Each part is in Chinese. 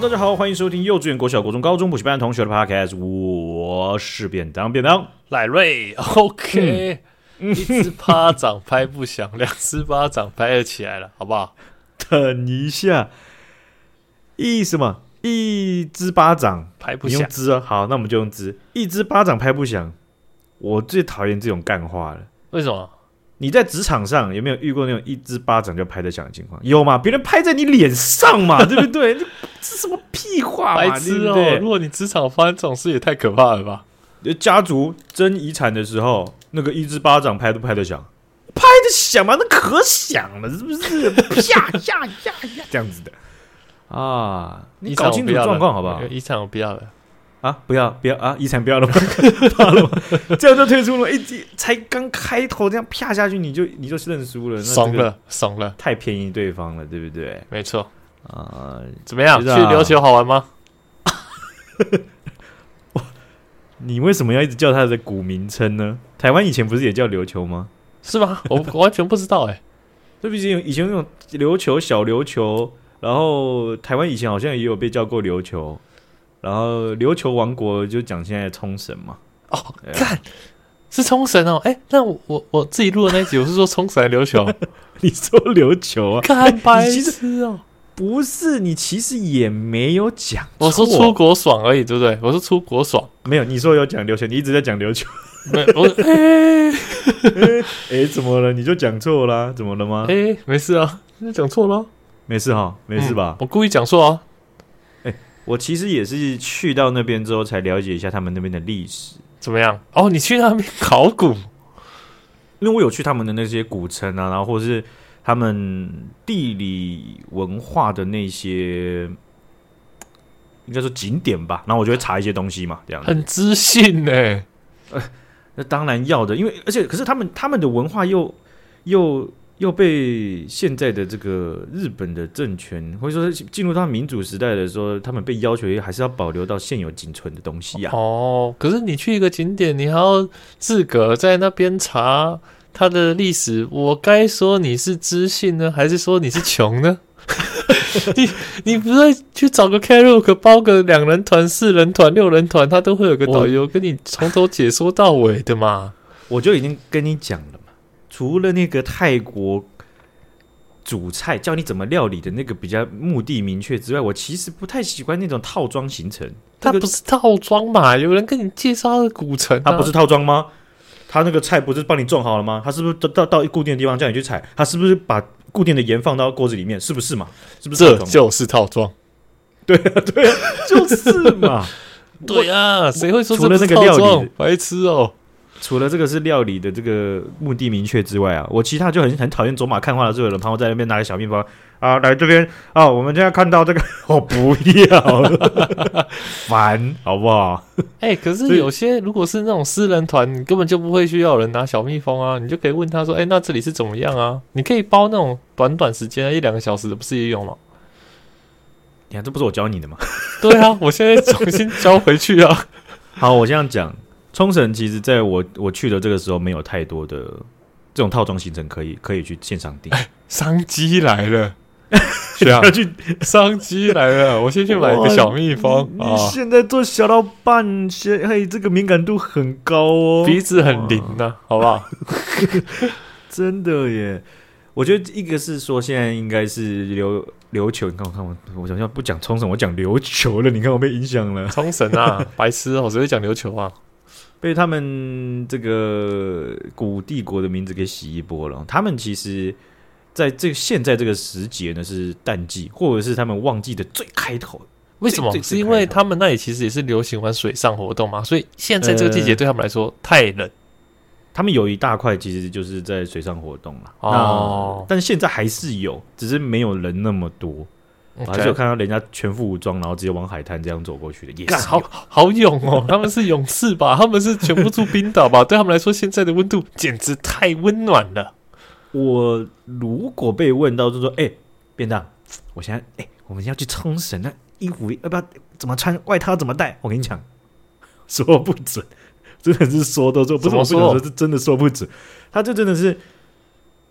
大家好，欢迎收听幼稚园、国小、国中、高中补习班同学的 Podcast，我是便当便当赖瑞。OK，、嗯、一只巴掌拍不响，两只巴掌拍了起来了，好不好？等一下，一什么？一只巴掌拍不响？用只啊？好，那我们就用只。一只巴掌拍不响，我最讨厌这种干话了。为什么？你在职场上有没有遇过那种一只巴掌就拍得响的情况？有嘛？别人拍在你脸上嘛，对不对？这是什么屁话嘛？白痴哦！如果你职场发生这种事，也太可怕了吧？家族争遗产的时候，那个一只巴掌拍都拍得响，拍得响吗？那可响了，是不是？啪呀呀呀，这样子的啊！你搞清楚状况好不好？遗产我不要了。啊！不要不要啊！遗产不要了吗？怕了吗？这样就退出了。一才刚开头这样啪下去，你就你就认输了，怂了怂了，太便宜对方了，对不对？没错啊，怎么样？去琉球好玩吗？你为什么要一直叫它的古名称呢？台湾以前不是也叫琉球吗？是吗？我完全不知道哎。对不起，以前那种琉球、小琉球，然后台湾以前好像也有被叫过琉球。然后琉球王国就讲现在冲绳嘛？哦，看是冲绳哦。哎，那我我我自己录的那集，我是说冲绳琉球。你说琉球啊？看 白痴哦，不是，你其实也没有讲。我说出国爽而已，对不对？我说出国爽，没有。你说有讲琉球，你一直在讲琉球。没有，我哎哎，怎么了？你就讲错了？怎么了吗？哎，没事啊，你讲错了，没事哈，没事吧？我故意讲错啊。我其实也是去到那边之后才了解一下他们那边的历史怎么样？哦，你去那边考古，因为我有去他们的那些古城啊，然后或者是他们地理文化的那些，应该说景点吧。然后我就会查一些东西嘛，这样很知性呢。呃，那当然要的，因为而且可是他们他们的文化又又。又被现在的这个日本的政权，或者说进入到民主时代的时候，他们被要求还是要保留到现有仅存的东西啊。哦，可是你去一个景点，你还要自个在那边查它的历史，我该说你是知性呢，还是说你是穷呢？你你不是去找个 Klook 包个两人团、四人团、六人团，他都会有个导游跟你从头解说到尾的嘛？我就已经跟你讲了。除了那个泰国主菜教你怎么料理的那个比较目的明确之外，我其实不太喜欢那种套装行程。它不是套装嘛？有人跟你介绍的古城，啊，它不是套装吗？他那个菜不是帮你种好了吗？他是不是到到到固定的地方叫你去采？他是不是把固定的盐放到锅子里面？是不是嘛？是不是？这就是套装。对啊，对啊，就是嘛。对啊，谁会说除了那个料理白痴哦？除了这个是料理的这个目的明确之外啊，我其他就很很讨厌走马看花的这个人，旁边在那边拿个小面包啊，来这边啊，我们现在看到这个，我不要了，烦，好不好？哎、欸，可是有些如果是那种私人团，你根本就不会需要有人拿小蜜蜂啊，你就可以问他说，哎、欸，那这里是怎么样啊？你可以包那种短短时间一两个小时的，不是也有吗？你看，这不是我教你的吗？对啊，我现在重新教回去啊。好，我这样讲。冲绳其实，在我我去的这个时候，没有太多的这种套装行程可以可以去线上订。商机来了，需要去商机来了，我先去买一个小蜜蜂。你，你现在做小老板，先嘿，这个敏感度很高哦，鼻子很灵的，好不好？真的耶！我觉得一个是说，现在应该是琉琉球。你看，我看我，我想要不讲冲绳，我讲琉球了。你看我被影响了。冲绳啊，白痴哦，我只会讲琉球啊。被他们这个古帝国的名字给洗一波了。他们其实在这现在这个时节呢，是淡季，或者是他们旺季的最开头。为什么？是因为他们那里其实也是流行玩水上活动嘛，所以现在这个季节对他们来说太冷。他们有一大块其实就是在水上活动了哦，但是现在还是有，只是没有人那么多。还是有看到人家全副武装，然后直接往海滩这样走过去的，也是好好勇哦！他们是勇士吧？他们是全部住冰岛吧？对他们来说，现在的温度简直太温暖了。我如果被问到，就说：“哎、欸，便当，我现在哎、欸，我们要去冲绳，那衣服要不要怎么穿？外套怎么带？”我跟你讲，说不准，真的是说都说不准，不说是真的说不准。他就真的是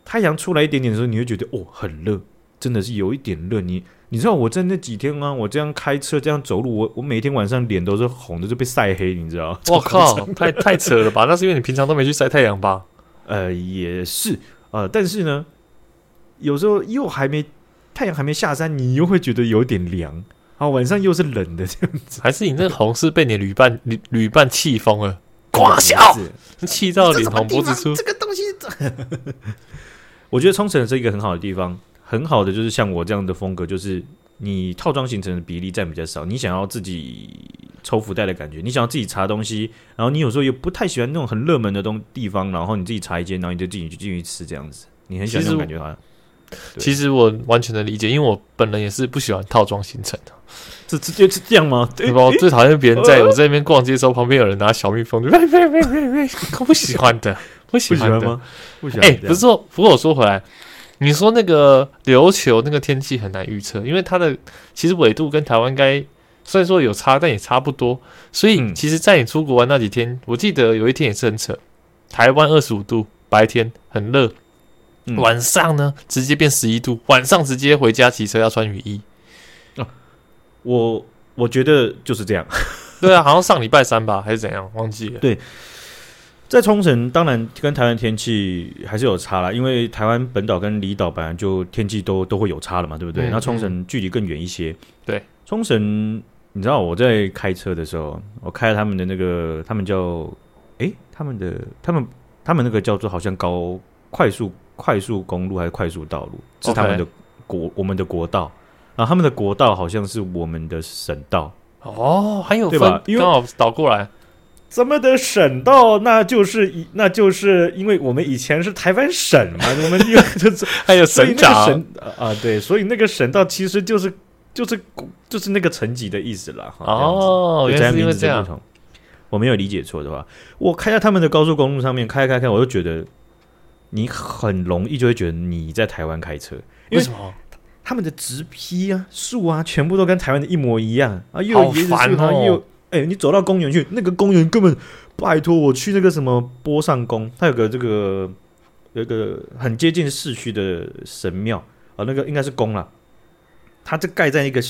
太阳出来一点点的时候，你会觉得哦，很热。真的是有一点热。你你知道我在那几天啊，我这样开车这样走路，我我每天晚上脸都是红的，就被晒黑，你知道？我靠，太太扯了吧？那是因为你平常都没去晒太阳吧？呃，也是呃，但是呢，有时候又还没太阳还没下山，你又会觉得有点凉。啊，晚上又是冷的这样子，还是你那个红是被你旅伴旅旅伴气疯了？狂笑，气到脸红脖子粗。这个东西，我觉得冲绳是一个很好的地方，很好的就是像我这样的风格，就是你套装形成的比例占比较少，你想要自己抽福袋的感觉，你想要自己查东西，然后你有时候又不太喜欢那种很热门的东地方，然后你自己查一间，然后你就自己去进去吃这样子，你很喜欢这种感觉好像。其实我完全的理解，因为我本人也是不喜欢套装行程的。这这就是这样吗？对吧？我最讨厌别人在 我在那边逛街的时候，旁边有人拿小蜜蜂，就别别别别别，不喜欢的，不喜欢吗，不喜欢。哎，不是说，不过我说回来，你说那个琉球那个天气很难预测，因为它的 其实纬度跟台湾应该虽然说有差，但也差不多。所以其实，在你出国玩那几天，我记得有一天也是很扯，台湾二十五度，白天很热。晚上呢，直接变十一度，晚上直接回家骑车要穿雨衣。啊，我我觉得就是这样。对啊，好像上礼拜三吧，还是怎样，忘记了。对，在冲绳，当然跟台湾天气还是有差啦，因为台湾本岛跟离岛本来就天气都都会有差了嘛，对不对？嗯、那冲绳距离更远一些。对，冲绳，你知道我在开车的时候，我开了他们的那个，他们叫哎，他们的他们他们那个叫做好像高快速。快速公路还是快速道路？是他们的国我们的国道。然后他们的国道好像是我们的省道。哦，还有对吧？因为刚好倒过来，咱们的省道，那就是以那就是因为我们以前是台湾省嘛，我们有就是 还有省长啊，对，所以那个省道其实就是就是就是那个层级的意思了。哦，原来是因为这样。我没有理解错的话，我开在他们的高速公路上面开开开，我就觉得。你很容易就会觉得你在台湾开车，为什么？他们的直批啊、树啊，全部都跟台湾的一模一样啊，又有椰子树，然后又哎，你走到公园去，那个公园根本拜托我去那个什么波上宫，它有个这个有一个很接近市区的神庙啊，那个应该是宫了，它这盖在一个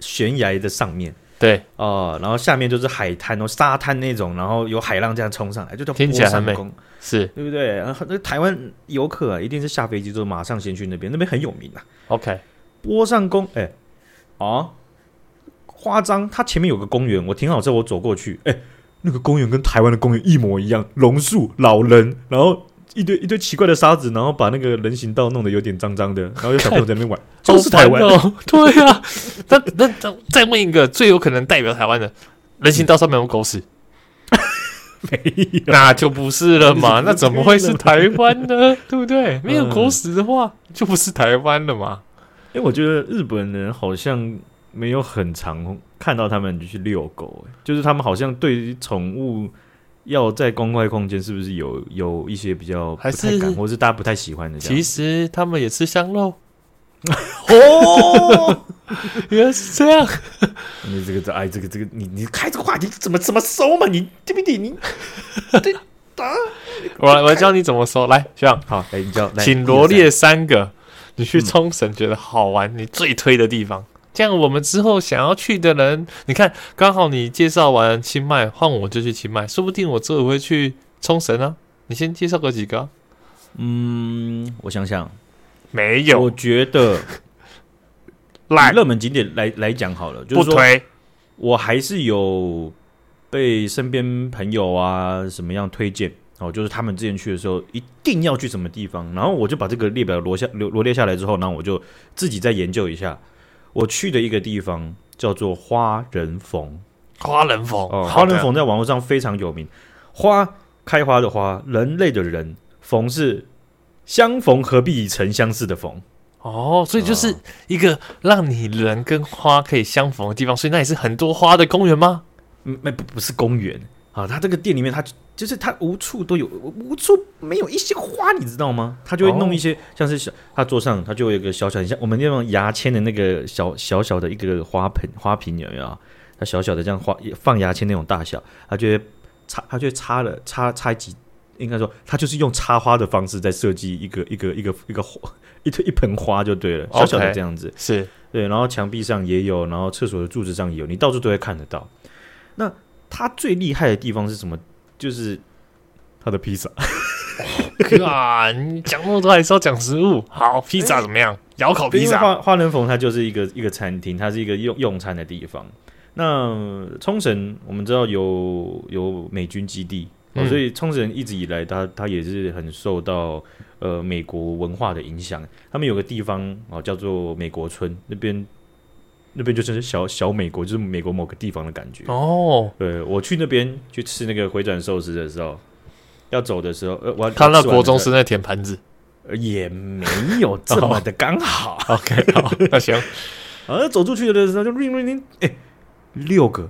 悬崖的上面。对哦，然后下面就是海滩哦，沙滩那种，然后有海浪这样冲上来，就叫听起来很美，是对不对？然后那台湾游客啊，一定是下飞机之后马上先去那边，那边很有名啊。OK，波上宫，哎，啊，夸张，它前面有个公园，我停好车，我走过去，哎，那个公园跟台湾的公园一模一样，榕树、老人，然后。一堆一堆奇怪的沙子，然后把那个人行道弄得有点脏脏的，然后有小朋友在那边玩，都是台湾哦。对啊，那那再问一个最有可能代表台湾的人行道上面有狗屎？没有，那就不是了嘛？那怎么会是台湾呢？对不对？没有狗屎的话，就不是台湾了嘛？因为我觉得日本人好像没有很常看到他们去遛狗，就是他们好像对于宠物。要在公开空间，是不是有有一些比较不太敢，或是大家不太喜欢的？其实他们也吃香肉。哦，原来是这样。你这个这哎，这个这个，你你开这个话题怎么怎么收嘛？你对不对？你对啊，我来我教你怎么收。来，学长，好，来你教，请罗列三个你去冲绳觉得好玩、你最推的地方。这样，我们之后想要去的人，你看，刚好你介绍完清迈，换我就去清迈，说不定我之后会去冲绳啊。你先介绍个几个？嗯，我想想，没有。我觉得，来热门景点来来讲好了，就是说，我还是有被身边朋友啊什么样推荐哦，就是他们之前去的时候一定要去什么地方，然后我就把这个列表罗下罗罗列下来之后，然后我就自己再研究一下。我去的一个地方叫做花人逢，花人逢，哦，花人逢在网络上非常有名。花开花的花，人类的人，逢是相逢何必曾相识的逢。哦，所以就是一个让你人跟花可以相逢的地方。所以那也是很多花的公园吗？嗯，那不不是公园啊，他这个店里面他。就是他无处都有，无处没有一些花，你知道吗？他就会弄一些，像是小，他桌上他就有一个小小，像我们那种牙签的那个小小小的一个花盆花瓶有没有？它小小的这样花放牙签那种大小，他就会插，他就插了插插几应该说他就是用插花的方式在设计一个一个一个一个花一一盆花就对了，小小的这样子 Okay, 是对，然后墙壁上也有，然后厕所的柱子上也有，你到处都会看得到。那他最厉害的地方是什么？就是他的披萨。啊！你讲那么多还是要讲食物。好，披萨怎么样？窑烤披萨。花花人逢它就是一个一个餐厅，它是一个用用餐的地方。那冲绳我们知道有有美军基地，嗯、所以冲绳一直以来它它也是很受到呃美国文化的影响。他们有个地方哦叫做美国村，那边那边就是小小美国，就是美国某个地方的感觉哦。对，我去那边去吃那个回转寿司的时候。要走的时候，呃，我看到国中生在舔盘子，也没有这么的刚好。OK，好，那行。啊，走出去的时候就叮叮叮，哎，六个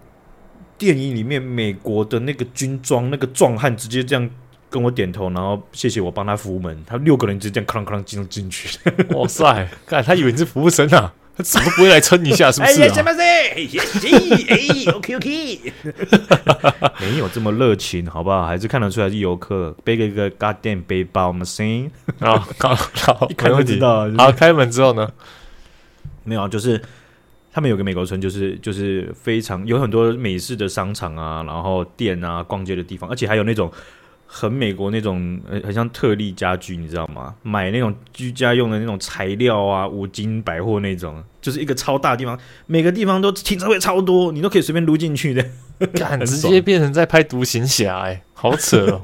电影里面美国的那个军装那个壮汉直接这样跟我点头，然后谢谢我帮他扶门，他六个人直接这样哐哐进进去。哇塞，看他以为你是服务生啊。他怎么不会来撑一下？是不是、啊？哎，什么事？哎，OK OK，没有这么热情，好不好？还是看得出来是游客，背个一个 goddamn 背包，我们声啊，好，好，一看就知道。好，开门之后呢？没有，就是他们有个美国村，就是就是非常有很多美式的商场啊，然后店啊，逛街的地方，而且还有那种。很美国那种，呃，很像特例家居，你知道吗？买那种居家用的那种材料啊，五金百货那种，就是一个超大的地方，每个地方都停车位超多，你都可以随便撸进去的，干直接变成在拍独行侠，哎，好扯哦！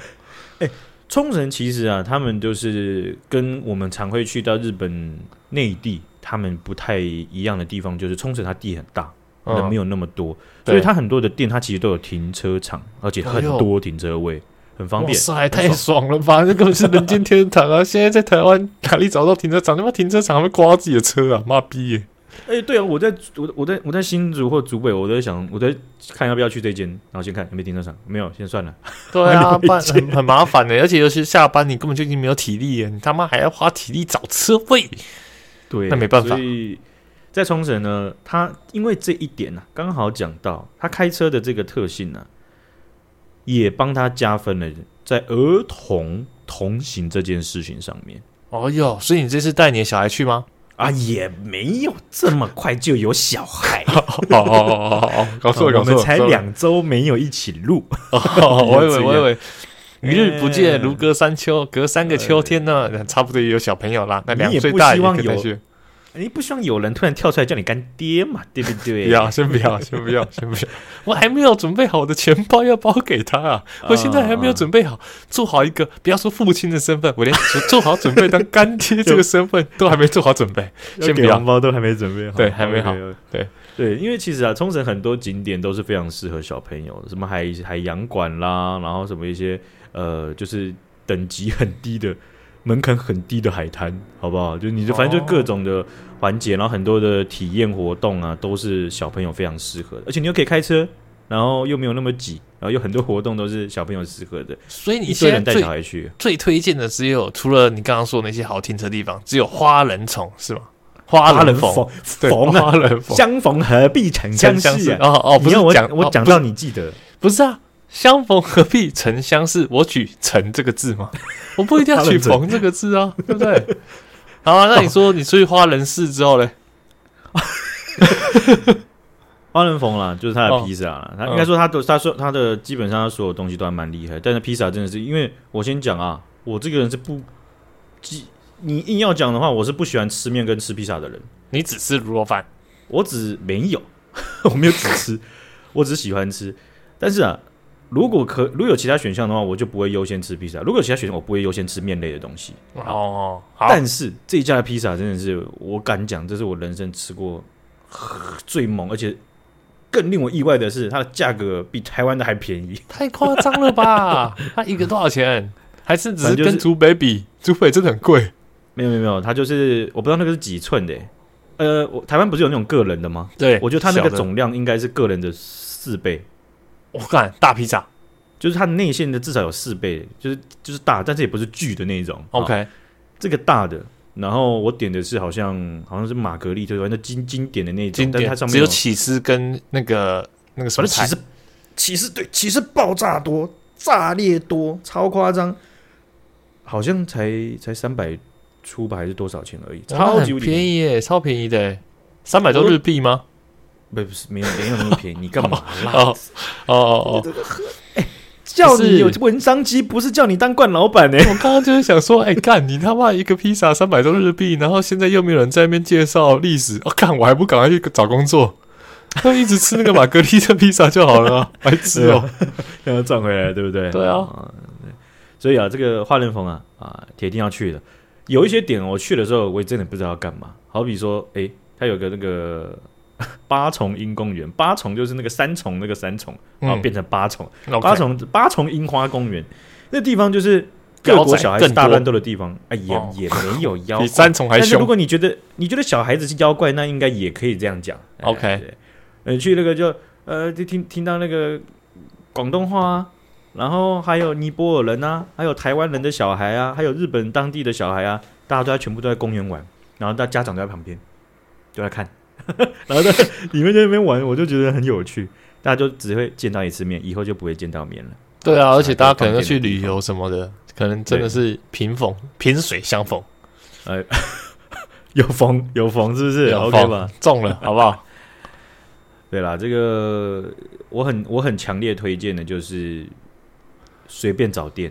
哎，冲绳其实啊，他们就是跟我们常会去到日本内地，他们不太一样的地方，就是冲绳它地很大，人没有那么多，所以它很多的店它其实都有停车场，而且很多停车位。很方便，哇塞，太爽了吧！这根本是人间天堂啊！现在在台湾哪里找到停车场？他妈停车场还会刮自己的车啊！妈逼耶！哎、欸，对啊，我在我我在我在新竹或竹北，我在想，我在看要不要去这间，然后先看有没有停车场，没有，先算了。对啊，很很麻烦的，而且尤其是下班，你根本就已经没有体力了，你他妈还要花体力找车位。对，那没办法。所以在冲绳呢，他因为这一点呢、啊，刚好讲到他开车的这个特性呢、啊。也帮他加分了，在儿童同行这件事情上面。哦哟，所以你这次带你的小孩去吗？啊，也没有这么快就有小孩。哦哦哦哦哦，搞错了，我们才两周没有一起录。我以为我以为，一日不见如隔三秋，隔三个秋天呢，差不多也有小朋友啦。那两岁大也可以。你不希望有人突然跳出来叫你干爹嘛？对不对？不要，先不要，先不要，先不要。我还没有准备好我的钱包要包给他啊！我现在还没有准备好，做好一个不要说父亲的身份，我连做好准备当干爹这个身份都还没做好准备。先不要，红包都还没准备好，对，还没好。对对，因为其实啊，冲绳很多景点都是非常适合小朋友的，什么海海洋馆啦，然后什么一些呃，就是等级很低的。门槛很低的海滩，好不好？就你就反正就各种的环节，然后很多的体验活动啊，都是小朋友非常适合的。而且你又可以开车，然后又没有那么挤，然后有很多活动都是小朋友适合的。所以你现在带小孩去最推荐的只有除了你刚刚说那些好停车地方，只有花人虫是吗？花人逢逢花人逢相逢何必曾相识哦哦，不是我讲我讲到你记得不是啊？相逢何必曾相识？我取“曾”这个字吗？我不一定要取“逢”这个字啊，对不对？好啊，那你说你出去花人事之后嘞？花人逢啦，就是他的披萨啦。他应该说他的，他说他的基本上他所有东西都还蛮厉害。但是披萨真的是，因为我先讲啊，我这个人是不，你硬要讲的话，我是不喜欢吃面跟吃披萨的人。你只吃卤肉饭？我只没有，我没有只吃，我只喜欢吃。但是啊。如果可如果有其他选项的话，我就不会优先吃披萨。如果有其他选项，我不会优先吃面类的东西。哦，但是这一家的披萨真的是，我敢讲，这是我人生吃过最猛，而且更令我意外的是，它的价格比台湾的还便宜。太夸张了吧？它一个多少钱？还是只是跟竹北比？竹北真的很贵。没有没有没有，它就是我不知道那个是几寸的。呃，我台湾不是有那种个人的吗？对，我觉得它那个总量应该是个人的四倍。我看大披萨，就是它内馅的至少有四倍，就是就是大，但是也不是巨的那种。OK，这个大的，然后我点的是好像好像是玛格丽特，那经经典的那种，但它上面只有起司跟那个那个什么起司，起司对起司爆炸多，炸裂多，超夸张。好像才才三百出吧，还是多少钱而已，超级便宜耶，超便宜的，三百多日币吗？不不是，没有没有那么便宜，你干嘛 啦？哦哦哦，哎，叫你有文章机，不是叫你当惯老板呢。我刚刚就是想说，哎，干你他妈一个披萨三百多日币，然后现在又没有人在那边介绍历史，哦干我还不赶快去找工作？他一直吃那个玛格丽特披萨就好了，白吃哦，让他赚回来，对不对？对啊，所以啊，这个花莲凤啊啊，铁定要去的。有一些点我去的时候，我也真的不知道要干嘛。好比说，哎，他有个那个 八重樱公园，八重就是那个三重那个三重，然后变成八重，八重八重樱花公园，那地方就是各国小孩子大乱斗的地方。哎，也也没有妖，比三重还凶。如果你觉得你觉得小孩子是妖怪，那应该也可以这样讲。OK。呃，去那个就呃，就听听到那个广东话啊，然后还有尼泊尔人啊，还有台湾人的小孩啊，还有日本当地的小孩啊，大家都在全部都在公园玩，然后大家长都在旁边就在看，然后在里面在那边玩，我就觉得很有趣。大家就只会见到一次面，以后就不会见到面了。对啊，而且大家可能要去旅游什么的，可能真的是萍逢萍水相逢，呃，有逢有逢是不是有？OK 吧，中了，好不好？对啦，这个我很我很强烈推荐的，就是随便找店，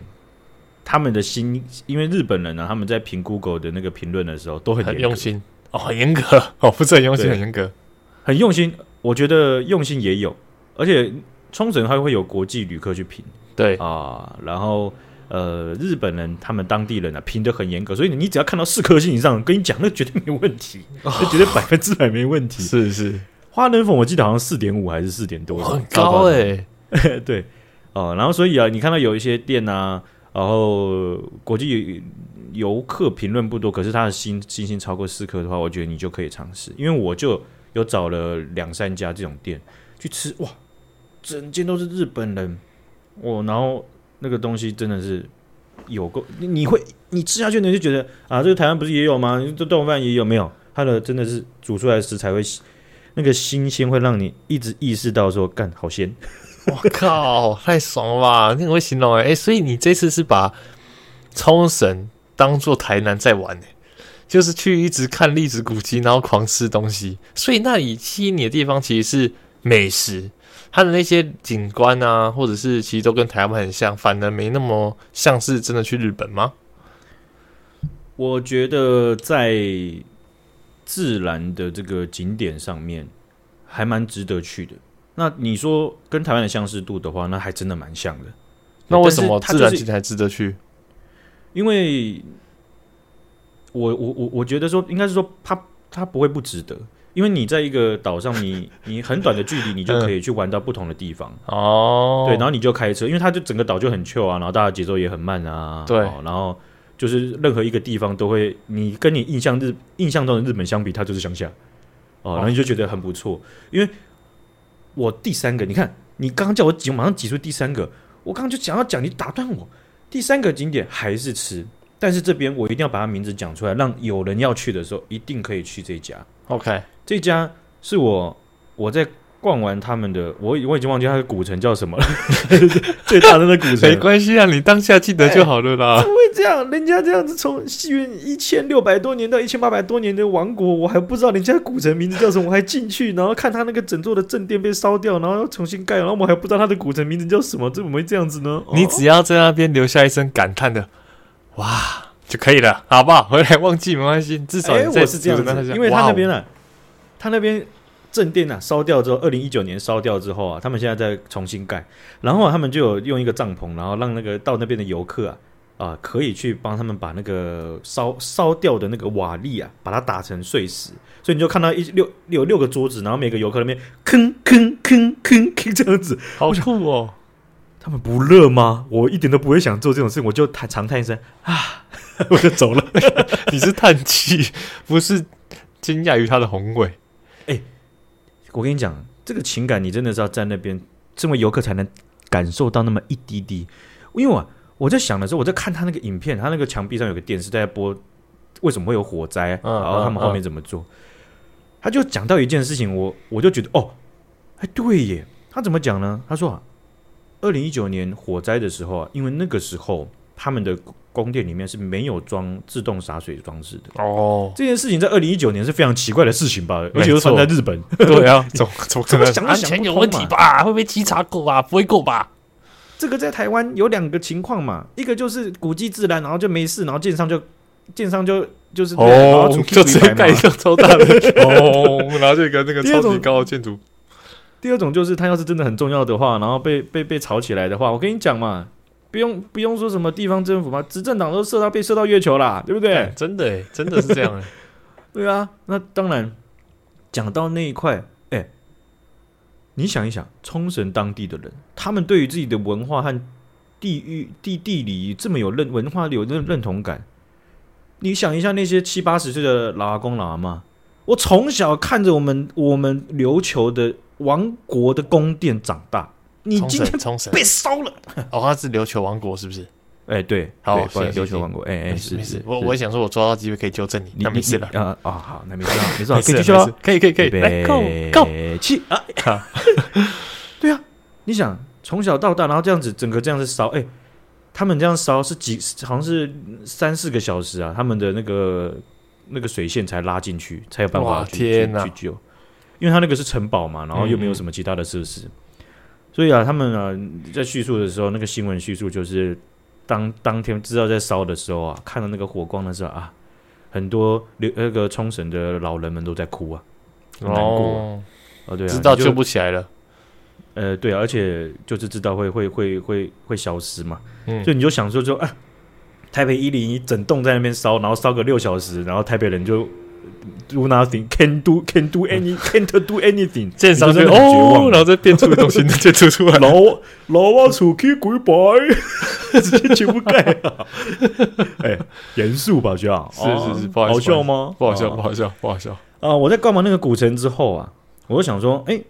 他们的心，因为日本人呢、啊，他们在评 Google 的那个评论的时候都很很用心哦，很严格哦，不是很用心，很严格，很用心。我觉得用心也有，而且冲绳还会有国际旅客去评，对啊，然后呃，日本人他们当地人啊评的很严格，所以你只要看到四颗星以上，跟你讲，那绝对没问题，那、哦、绝对百分之百没问题，是是。花莲凤我记得好像四点五还是四点多，很高哎、欸，对哦，然后所以啊，你看到有一些店啊，然后国际游客评论不多，可是它的星星星超过四颗的话，我觉得你就可以尝试，因为我就有找了两三家这种店去吃，哇，整间都是日本人，哦，然后那个东西真的是有够，你会你吃下去你就觉得啊，这个台湾不是也有吗？这豆饭也有没有？它的真的是煮出来的食材会。那个新鲜会让你一直意识到说，干好鲜！我靠，太爽了吧！你很会形容哎、所以你这次是把冲绳当做台南在玩、欸、就是去一直看历史古迹，然后狂吃东西。所以那里吸引你的地方其实是美食，它的那些景观啊，或者是其实都跟台湾很像，反而没那么像是真的去日本吗？我觉得在。自然的这个景点上面还蛮值得去的。那你说跟台湾的相似度的话，那还真的蛮像的。那为什么自然景点还值得去？因为我我我我觉得说，应该是说他他不会不值得，因为你在一个岛上你，你你很短的距离，你就可以去玩到不同的地方哦。对，然后你就开车，因为它就整个岛就很 chill 啊，然后大家节奏也很慢啊。对，然后。就是任何一个地方都会，你跟你印象日印象中的日本相比，它就是乡下哦，然后你就觉得很不错。因为我第三个，你看你刚刚叫我挤，马上挤出第三个。我刚刚就想要讲，你打断我。第三个景点还是吃，但是这边我一定要把它名字讲出来，让有人要去的时候一定可以去这家。OK，这家是我我在。逛完他们的，我我已经忘记他的古城叫什么了。最大的那古城 没关系啊，你当下记得就好了啦。怎么会这样？人家这样子从西元一千六百多年到一千八百多年的王国，我还不知道人家古城名字叫什么，我还进去，然后看他那个整座的正殿被烧掉，然后要重新盖，然后我还不知道他的古城名字叫什么，怎么会这样子呢？你只要在那边留下一声感叹的“哇”就可以了，好不好？回来忘记没关系，至少你我是这样子，因为他那边呢、啊，他那边。正殿啊，烧掉之后，二零一九年烧掉之后啊，他们现在在重新盖，然后、啊、他们就有用一个帐篷，然后让那个到那边的游客啊啊，可以去帮他们把那个烧烧掉的那个瓦砾啊，把它打成碎石，所以你就看到一六有六个桌子，然后每个游客那边吭吭吭吭吭这样子，好酷哦！他们不热吗？我一点都不会想做这种事，我就叹长叹一声啊，我就走了。你是叹气，不是惊讶于他的宏伟。我跟你讲，这个情感你真的是要在那边，身为游客才能感受到那么一滴滴。因为我我在想的时候，我在看他那个影片，他那个墙壁上有个电视在播，为什么会有火灾？然后他们后面怎么做？他就讲到一件事情，我我就觉得哦，哎，对耶。他怎么讲呢？他说啊，二零一九年火灾的时候啊，因为那个时候他们的宫殿里面是没有装自动洒水装置的。哦，这件事情在二零一九年是非常奇怪的事情吧？而且又发生在日本。对啊，怎怎么可能？想安全有问题吧？会不会稽查过吧？不会过吧？这个在台湾有两个情况嘛，一个就是古迹自然，然后就没事，然后建商就建商就就是哦，就直接盖一个超大的 哦，然后就一个那个超级高的建筑。第二种就是他要是真的很重要的话，然后被被被炒起来的话，我跟你讲嘛，不用不用说什么地方政府嘛，执政党都射到被射到月球啦，对不对？欸、真的哎，真的是这样哎。对啊，那当然讲到那一块。哎你想一想，冲绳当地的人，他们对于自己的文化和地域、地地理这么有认文化有认认同感。你想一下，那些七八十岁的老阿公老阿妈，我从小看着我们我们琉球的王国的宫殿长大，你今天冲绳。被烧了，哦，他是琉球王国是不是？哎，对，好，琉球王国，哎哎，是是，我我想说，我抓到机会可以纠正你，那没事了。啊啊，好，那没事，没事，可以继续了，可以可以可以，来，Go Go，起。啊，对啊，你想从小到大，然后这样子整个这样子烧，哎，他们这样烧是几，好像是三四个小时啊，他们的那个那个水线才拉进去，才有办法去去救，因为他那个是城堡嘛，然后又没有什么其他的设施，所以啊，他们啊在叙述的时候，那个新闻叙述就是。当当天知道在烧的时候啊，看到那个火光的时候啊，很多那个冲绳的老人们都在哭啊，很难过哦，哦对啊，知道救不起来了，呃对啊，而且就是知道会会会会会消失嘛，嗯，所以你就想说就啊，台北一零一整栋在那边烧，然后烧个六小时，然后台北人就。Do nothing, can do, can do any, can't do anything。建商就哦，然后再变出东西，建筑出来。老老瓦厝去鬼白，直接全部盖了。哎，严肃吧，这样是是是，不好笑吗？不好笑，不好笑，不好笑。啊，我在逛完那个古城之后啊，我就想说，哎，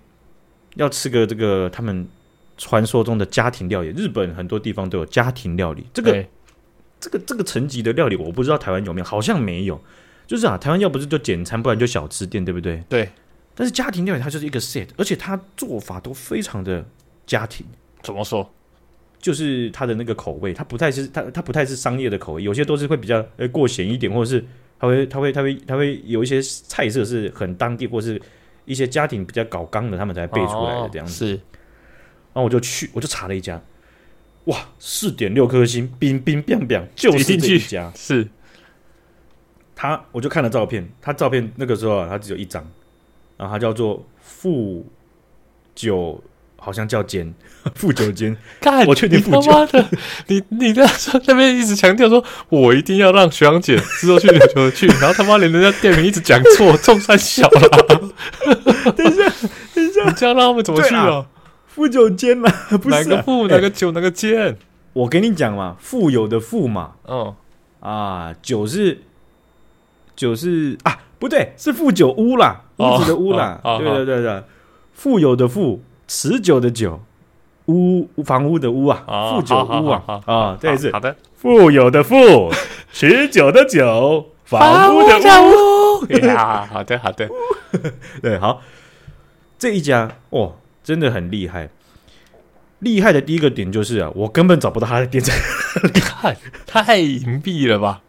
要吃个这个他们传说中的家庭料理。日本很多地方都有家庭料理，这个这个这个层级的料理，我不知道台湾有没有，好像没有。就是啊，台湾要不是就简餐，不然就小吃店，对不对？对。但是家庭料理它就是一个 set，而且它做法都非常的家庭。怎么说？就是它的那个口味，它不太是它它不太是商业的口味，有些都是会比较呃过咸一点，或者是它会它会它会它会有一些菜色是很当地，或是一些家庭比较搞刚的，他们才备出来的这样子。是。然后我就去，我就查了一家，哇，四点六颗星，冰冰冰冰，就是这一家，是。他，我就看了照片，他照片那个时候啊，他只有一张，然后他叫做富九，好像叫坚富九坚。干，我确定富久。他妈的，你你那那边一直强调说，我一定要让学长姐之后去琉球去，然后他妈连人家店名一直讲错，中山小了。等一下，等一下，你这样让他们怎么去啊？富九坚嘛，不是、啊、哪个富哪个九哪个坚？我跟你讲嘛，富有的富嘛，嗯啊，九是。酒是啊，不对，是富酒屋啦，屋子的屋啦，对对对对，富有的富，持久的久，屋房屋的屋啊，哦、富酒屋啊，啊，这是。好的，富有的富，持久的久，房屋的屋，呀，好的好的，对，好，这一家哦，真的很厉害，厉害的第一个点就是啊，我根本找不到他的店在哪里，看太隐蔽了吧。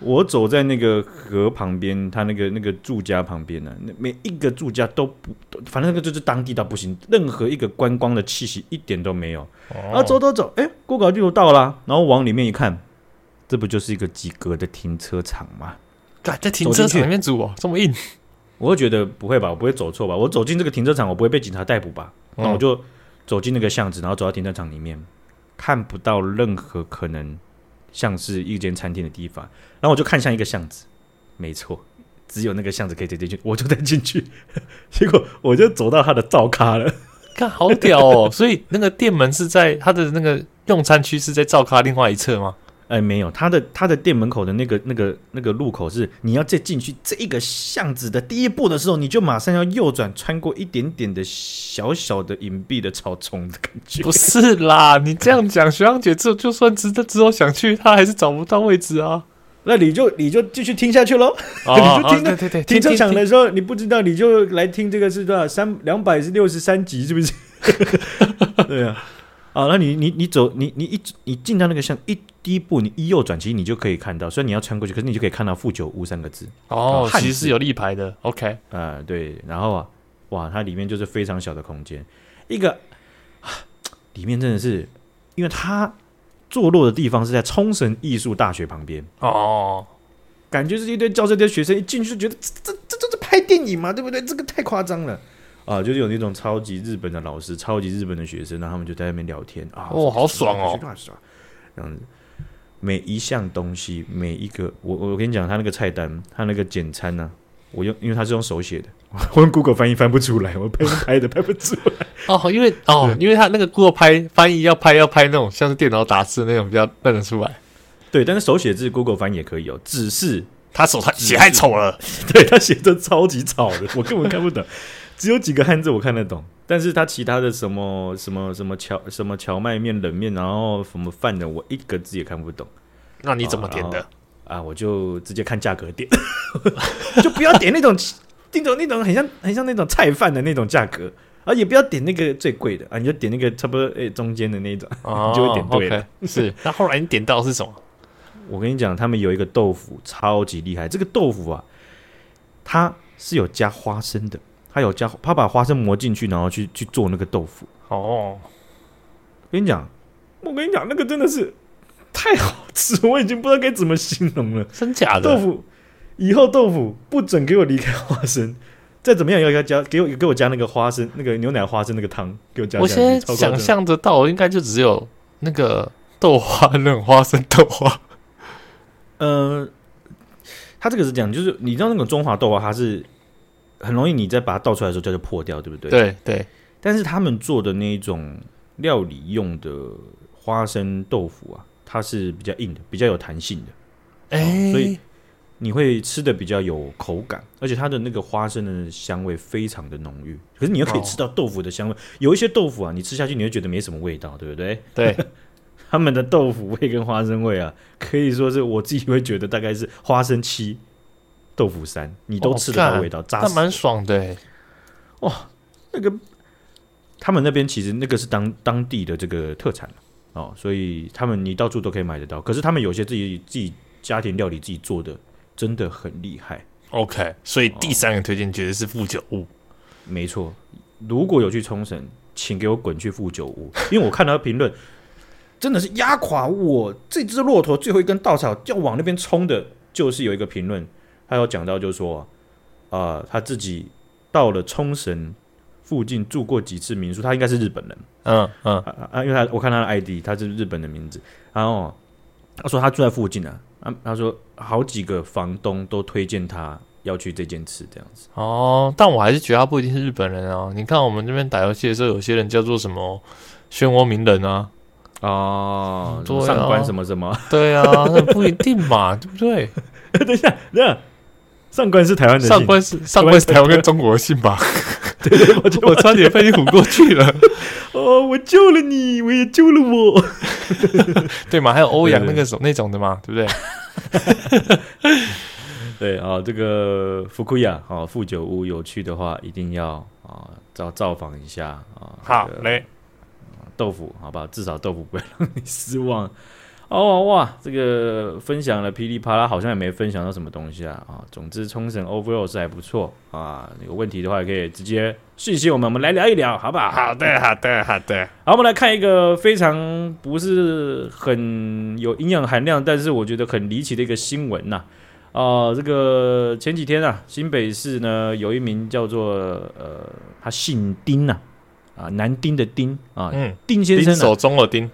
我走在那个河旁边，他那个那个住家旁边呢、啊，那每一个住家都不，反正那个就是当地到不行，任何一个观光的气息一点都没有。哦、然后走走走，哎，过高就到了，然后往里面一看，这不就是一个及格的停车场吗？在停车场里面住哦，这么硬？我会觉得不会吧，我不会走错吧？我走进这个停车场，我不会被警察逮捕吧？那、嗯、我就走进那个巷子，然后走到停车场里面，看不到任何可能。像是一间餐厅的地方，然后我就看向一个巷子，没错，只有那个巷子可以直接进去，我就在进去，结果我就走到他的灶咖了，看好屌哦！所以那个店门是在他的那个用餐区是在灶咖另外一侧吗？哎，没有，他的他的店门口的那个那个那个路口是你要再进去这一个巷子的第一步的时候，你就马上要右转，穿过一点点的小小的隐蔽的草丛的感觉。不是啦，你这样讲，学长姐这就算知道之后想去，他还是找不到位置啊。那你就你就继续听下去喽。哦、你就听对对对，停车场的时候，你不知道你就来听这个是多少三两百是六十三集是不是？对啊。啊，那你你你走你你一你进到那个巷一。第一步你一右转，其实你就可以看到，虽然你要穿过去，可是你就可以看到富九屋三个字。哦，其实是有立牌的。OK，呃，对，然后啊，哇，它里面就是非常小的空间，一个里面真的是，因为它坐落的地方是在冲绳艺术大学旁边哦，感觉是一堆教授、的学生一进去就觉得这这这这这拍电影嘛，对不对？这个太夸张了。啊，就是有那种超级日本的老师，超级日本的学生，然后他们就在那边聊天啊，哦，好爽哦，这样子，每一项东西，每一个，我我跟你讲，他那个菜单，他那个简餐呢、啊，我用，因为他是用手写的，我用 Google 翻译翻不出来，我拍拍的拍不出来。哦，因为哦，因为他那个 Google 拍翻译要拍要拍那种像是电脑打字的那种比较认得出来。对，但是手写字 Google 翻译也可以哦，只是他手他写太丑了，对他写的超级丑的，我根本看不懂。只有几个汉字我看得懂，但是他其他的什么什么什么荞什么荞麦面冷面，然后什么饭的，我一个字也看不懂。那你怎么点的？啊，我就直接看价格点，就不要点那种那种那种很像很像那种菜饭的那种价格啊，也不要点那个最贵的啊，你就点那个差不多诶、欸、中间的那种，哦、你 就会点对了。Okay, 是，那后来你点到是什么？我跟你讲，他们有一个豆腐超级厉害，这个豆腐啊，它是有加花生的。他有加，他把花生磨进去，然后去去做那个豆腐。哦，跟你讲，我跟你讲，那个真的是太好吃，我已经不知道该怎么形容了。真假的豆腐，以后豆腐不准给我离开花生，再怎么样要要加，给我给我加那个花生，那个牛奶花生那个汤，给我加。我现在想象得到，应该就只有那个豆花那种花生豆花。呃，他这个是这样，就是你知道那种中华豆花，它是。很容易，你再把它倒出来的时候，它就破掉，对不对？对对。但是他们做的那一种料理用的花生豆腐啊，它是比较硬的，比较有弹性的，哎、欸，所以你会吃的比较有口感，而且它的那个花生的香味非常的浓郁。可是你又可以吃到豆腐的香味。哦、有一些豆腐啊，你吃下去你会觉得没什么味道，对不对？对。他们的豆腐味跟花生味啊，可以说是我自己会觉得大概是花生七。豆腐山，你都吃得到味道，扎实，那蛮爽的。哇，那个他们那边其实那个是当当地的这个特产哦，所以他们你到处都可以买得到。可是他们有些自己自己家庭料理自己做的，真的很厉害。OK，所以第三个推荐绝对是富九屋。没错，如果有去冲绳，请给我滚去富九屋，因为我看到评论真的是压垮我这只骆驼最后一根稻草，要往那边冲的，就是有一个评论。他有讲到，就是说，啊、呃，他自己到了冲绳附近住过几次民宿，他应该是日本人，嗯嗯啊，因为他我看他的 ID，他是日本的名字，然后他说他住在附近啊，啊，他说好几个房东都推荐他要去这间吃这样子。哦，但我还是觉得他不一定是日本人啊。你看我们这边打游戏的时候，有些人叫做什么漩涡鸣人啊，哦，上官什么什么，对啊，那不一定嘛，对不对？等一下，等一下。上官是台湾的姓，上官是上官是台湾跟中国的姓吧？对 对，我 我差点被你唬过去了。哦，我救了你，我也救了我，对嘛？还有欧阳那个种那种的嘛，对不对？对啊，这个福库亚啊，富久屋有趣的话，一定要啊造造访一下啊。好嘞，豆腐，好吧，至少豆腐不会让你失望。哦哇，这个分享了噼里啪啦，好像也没分享到什么东西啊啊！总之，冲绳 overall 是还不错啊。有问题的话，也可以直接讯息我们，我们来聊一聊，好不好？好的，好的，好的。好，我们来看一个非常不是很有营养含量，但是我觉得很离奇的一个新闻呐。啊，这个前几天啊，新北市呢有一名叫做呃，他姓丁呐，啊，男丁的丁啊，嗯，丁先生，手中的丁。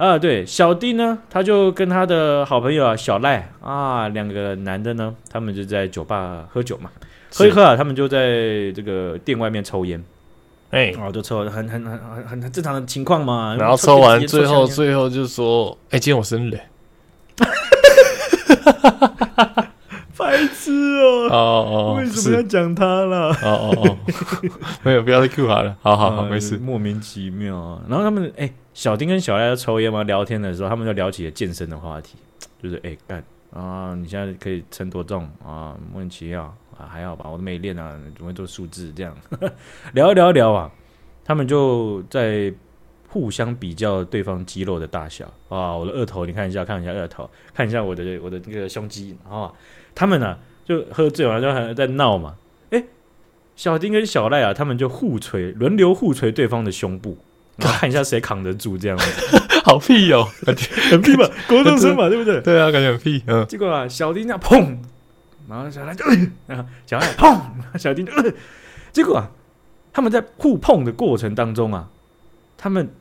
啊，对，小弟呢，他就跟他的好朋友啊小赖啊两个男的呢，他们就在酒吧喝酒嘛，喝一喝啊，他们就在这个店外面抽烟，哎，哦，就抽，很很很很很正常的情况嘛。然后抽完，最后最后就说，哎，今天我生日。白痴哦！哦哦，为什么要讲他了？哦哦哦，没有，不要再 Q 他了。好好好，没事。莫名其妙。然后他们哎，小丁跟小赖在抽烟嘛，聊天的时候，他们就聊起了健身的话题，就是哎干啊，你现在可以称多重？啊？莫名其妙。啊，还好吧？我都没练啊，怎么会做数字这样？聊一聊聊啊，他们就在互相比较对方肌肉的大小。啊，我的二头你看一下，看一下二头，看一下我的我的那个胸肌。啊，他们呢、啊、就喝醉完就还在闹嘛，哎，小丁跟小赖啊，他们就互捶，轮流互捶对方的胸部，看一下谁扛得住这样子，好屁哦，很屁嘛，高中生嘛，对不对？对啊，感觉很屁。嗯，结果啊，小丁这样砰，然后小兰就，然后小赖砰，小丁就，结果啊。他们在互碰的过程当中啊，他们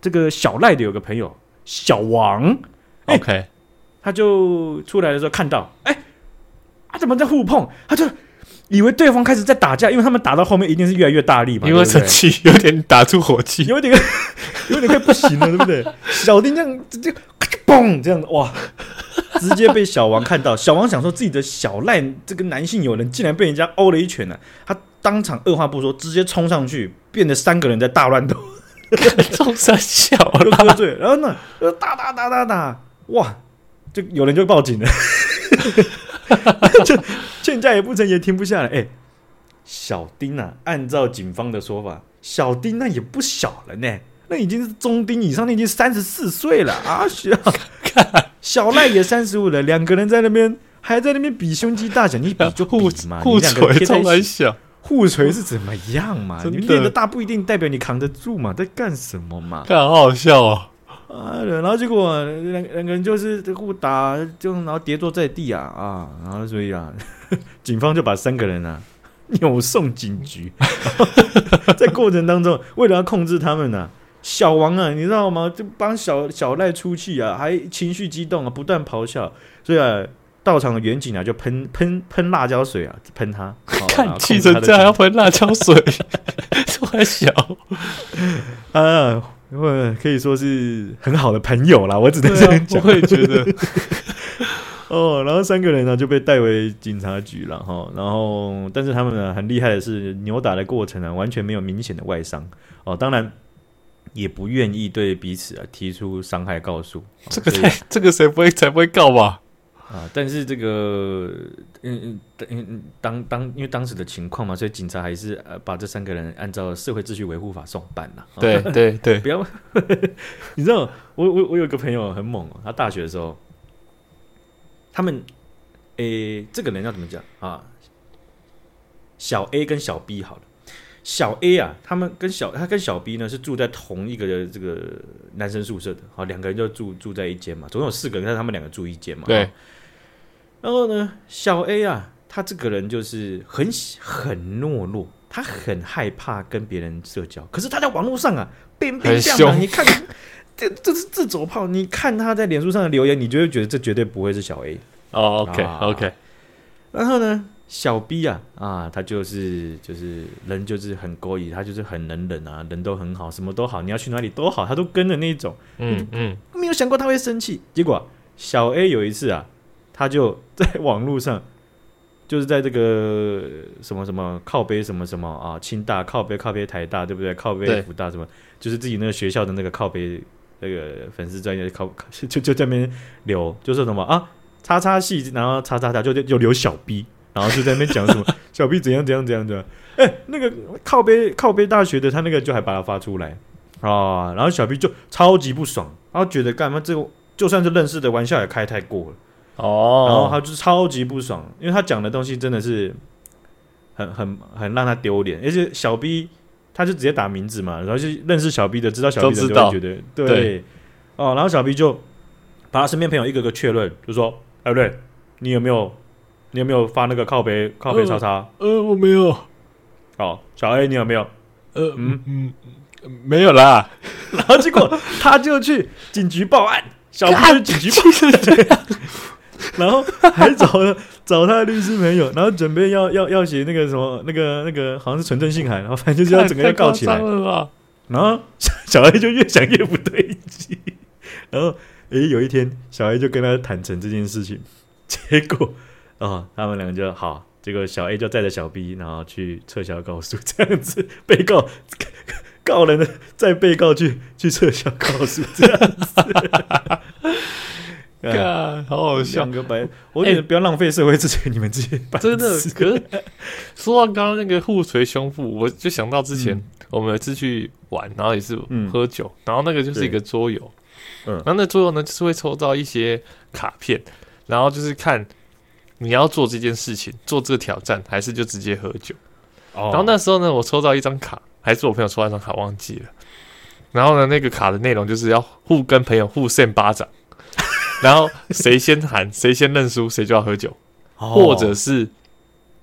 这个小赖的有个朋友小王，OK，、欸、他就出来的时候看到，哎、欸，他怎么在互碰？他就以为对方开始在打架，因为他们打到后面一定是越来越大力嘛，因为生气，有点打出火气，有点 有点快不行了，对不对？小丁这样直接嘣这样子，哇，直接被小王看到。小王想说自己的小赖这个男性友人竟然被人家殴了一拳呢、啊，他。当场二话不说，直接冲上去，变得三个人在大乱斗，冲三小了，喝醉，然后呢，打打打打打，哇，就有人就报警了，就 劝架也不成，也停不下来。哎、欸，小丁啊，按照警方的说法，小丁那也不小了呢，那已经是中丁以上，那已经三十四岁了啊！小 小赖也三十五了，两个人在那边还在那边比胸肌大小，你比就比嘛，互捶冲三小。互锤是怎么样嘛？你练的大不一定代表你扛得住嘛？在干什么嘛？看好好笑哦！啊，然后结果两两个人就是互打，就然后跌坐在地啊啊，然后所以啊，警方就把三个人啊 扭送警局。在过程当中，为了要控制他们呢、啊，小王啊，你知道吗？就帮小小赖出气啊，还情绪激动啊，不断咆哮，所以啊。到场的员警啊，就喷喷喷辣椒水啊，喷他。看气成这样还要喷辣椒水，这么小啊，我可以说是很好的朋友啦。我只能这样讲。我会觉得 哦，然后三个人呢就被带回警察局了哈。然后，但是他们呢很厉害的是，扭打的过程呢完全没有明显的外伤哦。当然也不愿意对彼此啊提出伤害告诉。这个太这个谁不会才不会告吧？啊，但是这个，嗯嗯嗯，当当因为当时的情况嘛，所以警察还是呃把这三个人按照社会秩序维护法送办了。对 对对，不要，你知道，我我我有个朋友很猛哦，他大学的时候，他们，诶，这个人要怎么讲啊？小 A 跟小 B 好了。小 A 啊，他们跟小他跟小 B 呢是住在同一个的这个男生宿舍的，好，两个人就住住在一间嘛，总共有四个人，但是他们两个住一间嘛。对。然后呢，小 A 啊，他这个人就是很很懦弱，他很害怕跟别人社交，可是他在网络上啊，变变相啊，你看，这这是自走炮，你看他在脸书上的留言，你就会觉得这绝对不会是小 A。哦，OK OK。然后呢？小 B 啊啊，他就是就是人就是很勾引，他就是很能忍啊，人都很好，什么都好，你要去哪里都好，他都跟的那一种。嗯嗯，没有想过他会生气。结果小 A 有一次啊，他就在网络上，就是在这个什么什么靠背什么什么啊，清大靠背靠背台大对不对？靠背辅大什么，就是自己那个学校的那个靠背那个粉丝专业靠 就就在那边留，就是什么啊叉叉系，然后叉叉叉就就留小 B。然后就在那边讲什么 小 B 怎样怎样怎样的，哎，那个靠背靠背大学的他那个就还把他发出来啊，然后小 B 就超级不爽，然后觉得干嘛这个就算是认识的玩笑也开太过了哦，然后他就超级不爽，因为他讲的东西真的是很很很让他丢脸，而且小 B 他就直接打名字嘛，然后就认识小 B 的知道小 B 的就会觉得对，对哦，然后小 B 就把他身边朋友一个个确认，就说哎不对，你有没有？你有没有发那个靠背靠背叉叉？呃，我没有。好，小 A，你有没有？呃，嗯嗯，没有啦。然后结果他就去警局报案，小 B 去警局报案，然后还找了找他的律师朋友，然后准备要要要写那个什么那个那个好像是存证信函，然后反正就是要整个要告起来。然后小 A 就越想越不对劲，然后诶，有一天小 A 就跟他坦诚这件事情，结果。哦，他们两个就好，结果小 A 就载着小 B，然后去撤销告诉，这样子被告 告人的再被告去去撤销告诉，这样子，啊，好好笑，个白，我觉得不要浪费社会资源，你们这些真的。可是 说到刚刚那个互捶胸腹，我就想到之前、嗯、我们有一次去玩，然后也是喝酒，嗯、然后那个就是一个桌游，嗯，然后那桌游呢就是会抽到一些卡片，然后就是看你要做这件事情，做这个挑战，还是就直接喝酒。哦、然后那时候呢，我抽到一张卡，还是我朋友抽到一张卡，忘记了。然后呢，那个卡的内容就是要互跟朋友互扇巴掌，然后谁先喊谁先认输，谁就要喝酒，哦、或者是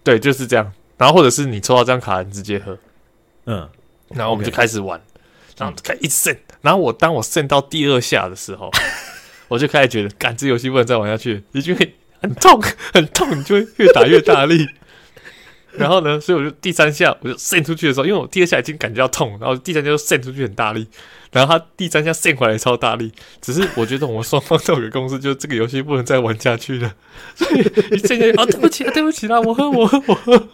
对，就是这样。然后或者是你抽到这张卡，你直接喝。嗯，然后我们就开始玩，然后开始一直扇。然后我当我胜到第二下的时候，我就开始觉得，干，这游戏不能再玩下去，你就会很痛很痛，你就会越打越大力。然后呢，所以我就第三下我就扇出去的时候，因为我第二下已经感觉到痛，然后第三下就扇出去很大力。然后他第三下扇回来超大力，只是我觉得我们双方都有个共识，就是这个游戏不能再玩下去了。所以一扇下去，啊，对不起啊，对不起啦，我喝我喝我喝。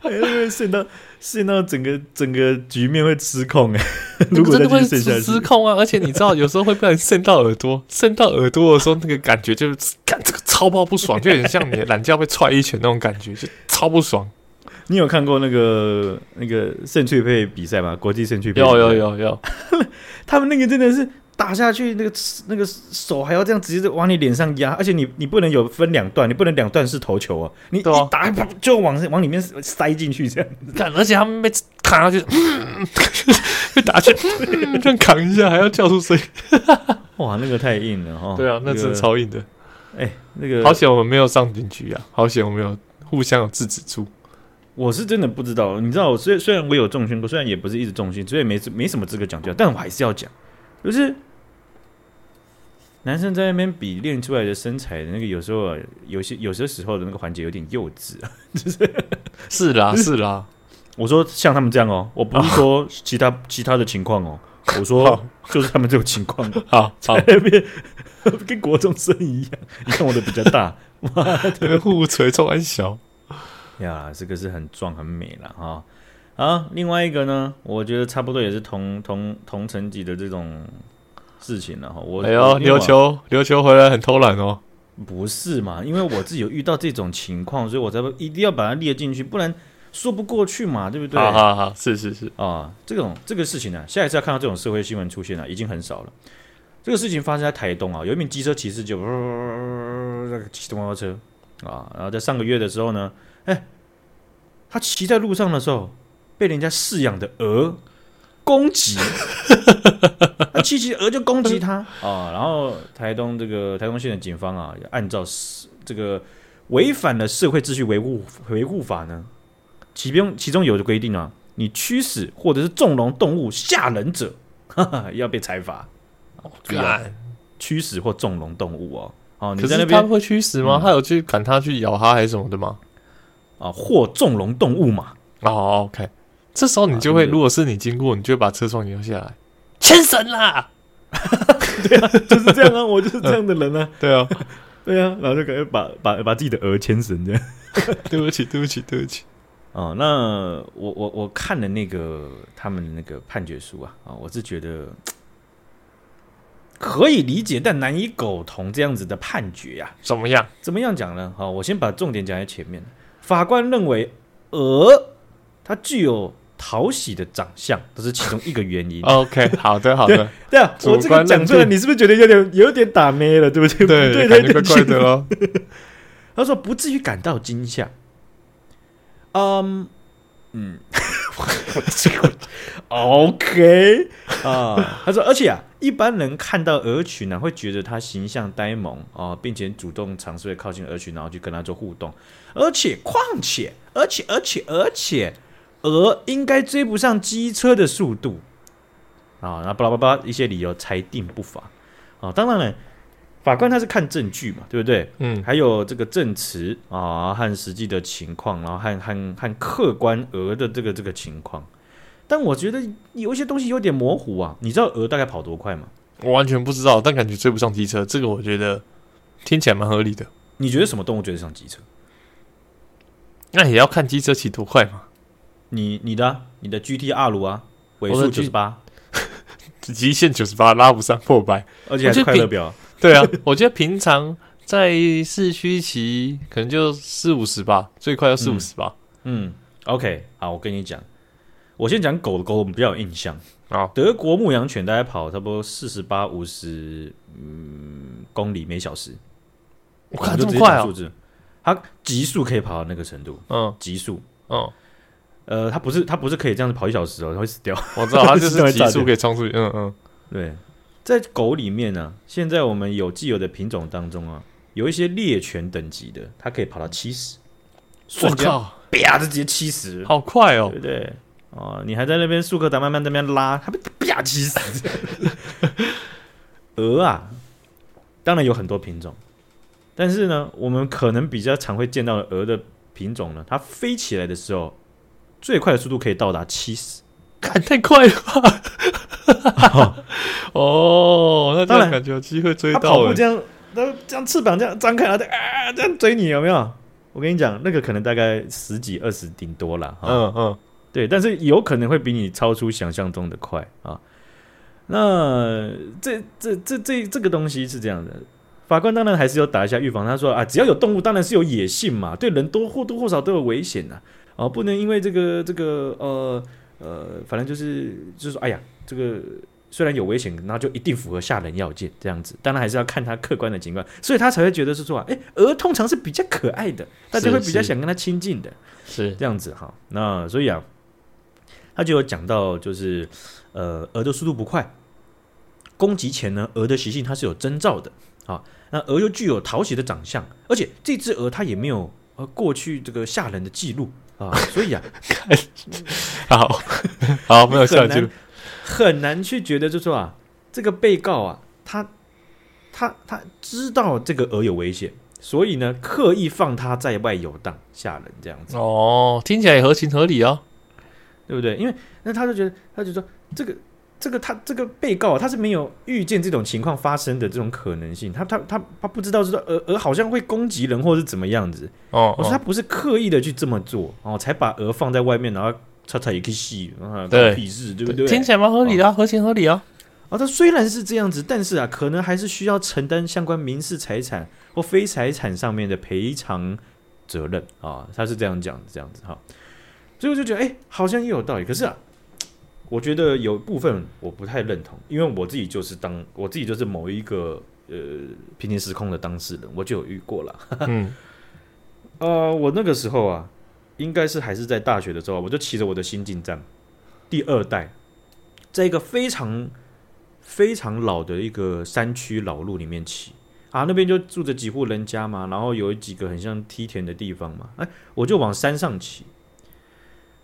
还会陷到陷到整个整个局面会失控哎，如果真的会失控啊！而且你知道，有时候会被人渗到耳朵，渗到耳朵的时候，那个感觉就是，干这个超爆不爽，就有点像你的懒觉被踹一拳那种感觉，就超不爽。你有看过那个那个圣趣配比赛吗？国际圣翠佩有有有有，他们那个真的是。打下去，那个那个手还要这样直接往你脸上压，而且你你不能有分两段，你不能两段式投球啊！你一打就往往里面塞进去这样看，而且他们被砍下去，嗯、被打去，这样扛一下还要叫出声音，哇，那个太硬了哈！对啊，那真的超硬的。哎、那个，那个好险我们没有上警局啊！好险我们有互相有制止住。我是真的不知道，你知道，我虽虽然我有重训过，虽然也不是一直重训，所以没没什么资格讲教，但我还是要讲。就是男生在那边比练出来的身材的那个，有时候有些有些时候的那个环节有点幼稚啊，就是是啦是啦，我说像他们这样哦，我不是说其他其他的情况哦，我说就是他们这种情况，好，在那边跟国中生一样，你看我的比较大，妈的互锤冲很小呀，这个是很壮很美了哈。啊，另外一个呢，我觉得差不多也是同同同层级的这种事情了哈。我哎呦，琉球琉球回来很偷懒哦，不是嘛？因为我自己有遇到这种情况，所以我才会一定要把它列进去，不然说不过去嘛，对不对？好好好，是是是啊，这种这个事情呢、啊，下一次要看到这种社会新闻出现了、啊，已经很少了。这个事情发生在台东啊，有一名机车骑士就那个 骑着摩托车啊，然后在上个月的时候呢，哎，他骑在路上的时候。被人家饲养的鹅攻击，那七七鹅就攻击他啊！然后台东这个台东县的警方啊，按照这个违反了社会秩序维护维护法呢，其中其中有的规定啊，你驱使或者是纵容动物吓人者，哈哈，要被裁罚。哦，驱使或纵容动物哦，哦，你在那边他会驱使吗？他有去赶他去咬他还是什么的吗？啊，或纵容动物嘛？哦，OK。这时候你就会，如果是你经过，你就会把车窗摇下来，牵绳啦！对啊，就是这样啊，我就是这样的人啊。对啊，对啊，然后就感觉把把把自己的鹅牵绳这样。对不起，对不起，对不起。哦，那我我我看了那个他们的那个判决书啊，啊，我是觉得可以理解，但难以苟同这样子的判决呀。怎么样？怎么样讲呢？好，我先把重点讲在前面。法官认为鹅它具有讨喜的长相，这是其中一个原因。OK，好的，好的。对，啊，我这个讲出来，你是不是觉得有点有点打咩了？对不对？对，对，感觉怪怪的哦。他说不至于感到惊吓。嗯嗯，OK 啊。他说，而且啊，一般人看到鹅群呢，会觉得它形象呆萌啊，并且主动尝试会靠近鹅群，然后去跟它做互动。而且，况且，而且，而且，而且。鹅应该追不上机车的速度啊！然后巴拉巴拉一些理由裁定不罚啊！当然了，法官他是看证据嘛，对不对？嗯，还有这个证词啊和实际的情况，然后和和和客观鹅的这个这个情况。但我觉得有一些东西有点模糊啊！你知道鹅大概跑多快吗？我完全不知道，但感觉追不上机车，这个我觉得听起来蛮合理的。你觉得什么动物追得上机车？那也要看机车骑多快嘛。你你的你的 GT R 啊，尾数九十八，极限九十八，拉不上破百，而且还是快乐表。对啊，我觉得平常在市区骑可能就四五十吧，最快要四五十吧。嗯，嗯，OK，好，我跟你讲，我先讲狗的狗，我们比较有印象。好，德国牧羊犬大概跑差不多四十八、五十嗯公里每小时。我看这么快啊！数字它极速可以跑到那个程度。嗯，极速。嗯，呃，它不是它不是可以这样子跑一小时哦，它会死掉。我知道，它就是极速可以冲出去。嗯嗯，对，在狗里面呢、啊，现在我们有既有的品种当中啊，有一些猎犬等级的，它可以跑到七十。我靠！啪，直接七十，好快哦，对不对？哦，你还在那边速克达慢慢在那边拉，它啪七十。鹅啊，当然有很多品种，但是呢，我们可能比较常会见到的鹅的品种呢，它飞起来的时候，最快的速度可以到达七十，看太快了吧？哦，那当然感觉有机会追到。它跑步这样，那这样翅膀这样张开，然后啊这样追你，有没有？我跟你讲，那个可能大概十几二十顶多了，嗯嗯，对，但是有可能会比你超出想象中的快啊。那这这这这这个东西是这样的，法官当然还是要打一下预防。他说啊，只要有动物，当然是有野性嘛，对人多或多或少都有危险呐，啊，不能因为这个这个呃呃，反正就是就是说，哎呀，这个。虽然有危险，那就一定符合吓人要件这样子。当然还是要看他客观的情况，所以他才会觉得是说，哎、欸，鹅通常是比较可爱的，大家会比较想跟它亲近的，是这样子哈。那所以啊，他就有讲到，就是呃，鹅的速度不快，攻击前呢，鹅的习性它是有征兆的啊。那鹅又具有讨喜的长相，而且这只鹅它也没有呃过去这个吓人的记录啊，所以啊，好 好没有吓人记录。很难去觉得，就说啊，这个被告啊，他他他知道这个鹅有危险，所以呢，刻意放它在外游荡吓人这样子。哦，听起来也合情合理哦，对不对？因为那他就觉得，他就说这个这个他这个被告啊，他是没有预见这种情况发生的这种可能性，他他他他不知道是说鹅鹅好像会攻击人或是怎么样子。哦，我说他不是刻意的去这么做哦，才把鹅放在外面，然后。他他也可以吸啊，对，屁事，对不对？听起来蛮合理的，合情合理啊。啊，他虽然是这样子，但是啊，可能还是需要承担相关民事财产或非财产上面的赔偿责任啊。他是这样讲的，这样子哈。所以我就觉得，哎，好像也有道理。可是啊，我觉得有部分我不太认同，因为我自己就是当我自己就是某一个呃平行时空的当事人，我就有遇过了。嗯，呃，我那个时候啊。应该是还是在大学的时候，我就骑着我的新进站第二代，在一个非常非常老的一个山区老路里面骑啊，那边就住着几户人家嘛，然后有几个很像梯田的地方嘛，哎，我就往山上骑，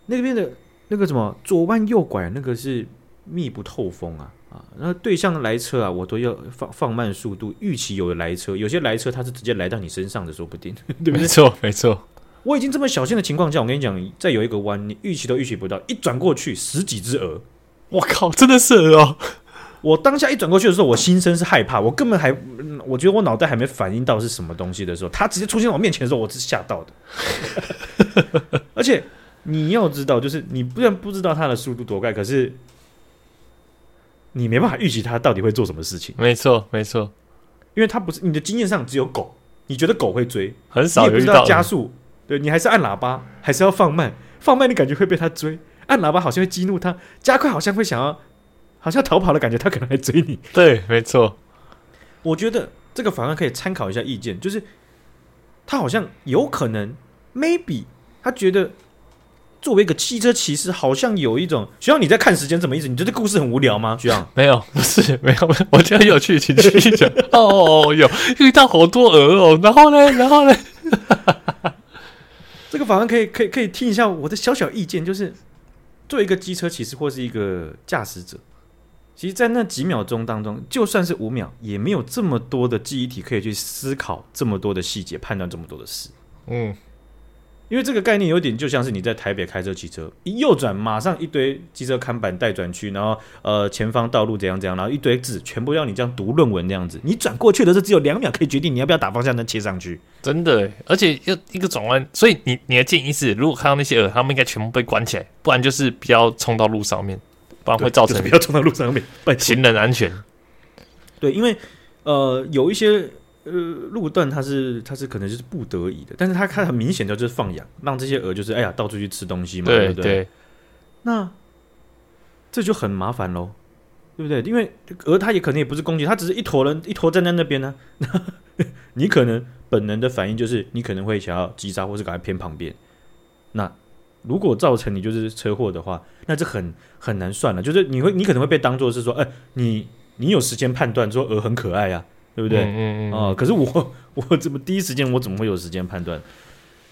那边的那个什么左弯右拐，那个是密不透风啊啊，那对向来车啊，我都要放放慢速度，预期有来车，有些来车它是直接来到你身上的，说不定，对不对？没错，没错。我已经这么小心的情况下，我跟你讲，再有一个弯，你预期都预期不到，一转过去十几只鹅，我靠，真的是鹅哦！我当下一转过去的时候，我心生是害怕，我根本还，我觉得我脑袋还没反应到是什么东西的时候，它直接出现在我面前的时候，我是吓到的。而且你要知道，就是你不然不知道它的速度多快，可是你没办法预期它到底会做什么事情。没错，没错，因为它不是你的经验上只有狗，你觉得狗会追，很少也不知道加速。对，你还是按喇叭，还是要放慢？放慢你感觉会被它追，按喇叭好像会激怒它，加快好像会想要，好像逃跑的感觉，它可能还追你。对，没错。我觉得这个反而可以参考一下意见，就是它好像有可能，maybe 它觉得作为一个汽车骑士，好像有一种。需要你在看时间，什么意思？你觉得故事很无聊吗？需要？没有，不是，没有，我觉得有趣，请继续讲。哦，有遇到好多鹅哦，然后呢，然后呢？这个法官可以可以可以听一下我的小小意见，就是作为一个机车骑士或是一个驾驶者，其实，在那几秒钟当中，就算是五秒，也没有这么多的记忆体可以去思考这么多的细节，判断这么多的事。嗯。因为这个概念有点就像是你在台北开车骑车，一右转马上一堆机车看板待转区，然后呃前方道路怎样怎样，然后一堆字全部要你这样读论文那样子，你转过去的时候只有两秒可以决定你要不要打方向灯切上去，真的，而且要一个转弯，所以你你的建议是，如果看到那些鹅，他们应该全部被关起来，不然就是不要冲到路上面，不然会造成、就是、不要冲到路上面，行人安全。对，因为呃有一些。呃，路段它是它是可能就是不得已的，但是它它很明显的就是放养，让这些鹅就是哎呀到处去吃东西嘛，对不对？对。那这就很麻烦喽，对不对？因为鹅它也可能也不是攻击，它只是一坨人一坨站在那边呢、啊。你可能本能的反应就是你可能会想要击杀，或是赶快偏旁边。那如果造成你就是车祸的话，那这很很难算了。就是你会你可能会被当做是说，哎，你你有时间判断说鹅很可爱呀、啊，对不对？嗯嗯嗯。哦、呃，可是我 我怎么第一时间我怎么会有时间判断？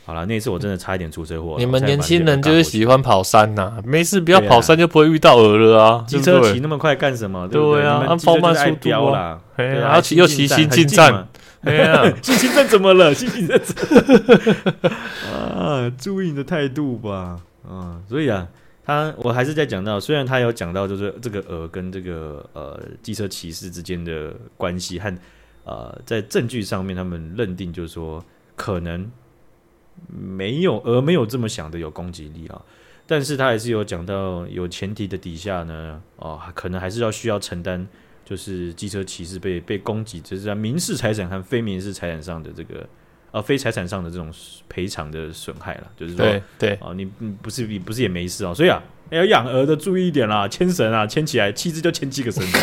好了，那一次我真的差一点出车祸。你们年轻人就是喜欢跑山呐、啊，没事不要跑山就不会遇到鹅了啊！机车骑那么快干什么？对不对？对啊，按放慢速度啦。然后骑又骑新进站，哎呀，新进站怎么了？新进站 啊，注意你的态度吧。啊，所以啊，他我还是在讲到，虽然他有讲到，就是这个鹅跟这个呃机车骑士之间的关系和呃在证据上面，他们认定就是说可能。没有，而没有这么想的有攻击力啊，但是他还是有讲到有前提的底下呢，哦，可能还是要需要承担，就是机车骑士被被攻击，就是在民事财产和非民事财产上的这个，呃，非财产上的这种赔偿的损害了，就是说，对对，哦，你不是你不是也没事哦，所以啊，要养鹅的注意一点啦，牵绳啊，牵起来，七只就牵七个绳子，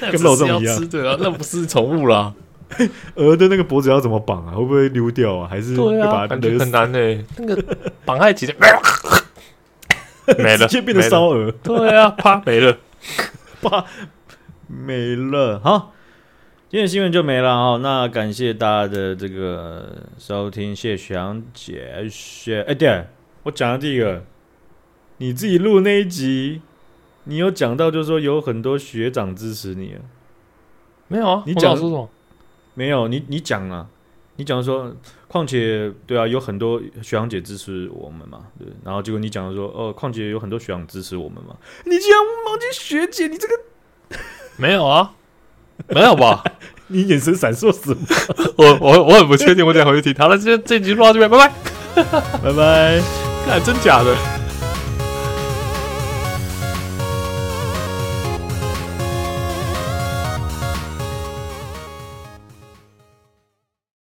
跟肉粽一样，对啊，那不是宠物啦。鹅的那个脖子要怎么绑啊？会不会溜掉啊？还是很难呢、欸？那个 绑在几天没了，直接变成烧鹅。对啊，啪没了，啪没了。好，今天新闻就没了哦。那感谢大家的这个收听，谢谢翔姐，谢哎对，我讲的第一个，你自己录那一集，你有讲到，就是说有很多学长支持你啊？没有啊？你讲说什么？没有，你你讲啊，你讲说，况且对啊，有很多学长姐支持我们嘛，对，然后结果你讲说，哦，况且有很多学长支持我们嘛，你竟然忘记学姐，你这个没有啊，没有吧？你眼神闪烁什么？我我我很不确定，我等下回去听。好了，这这集录到这边，拜拜，拜拜，看真假的。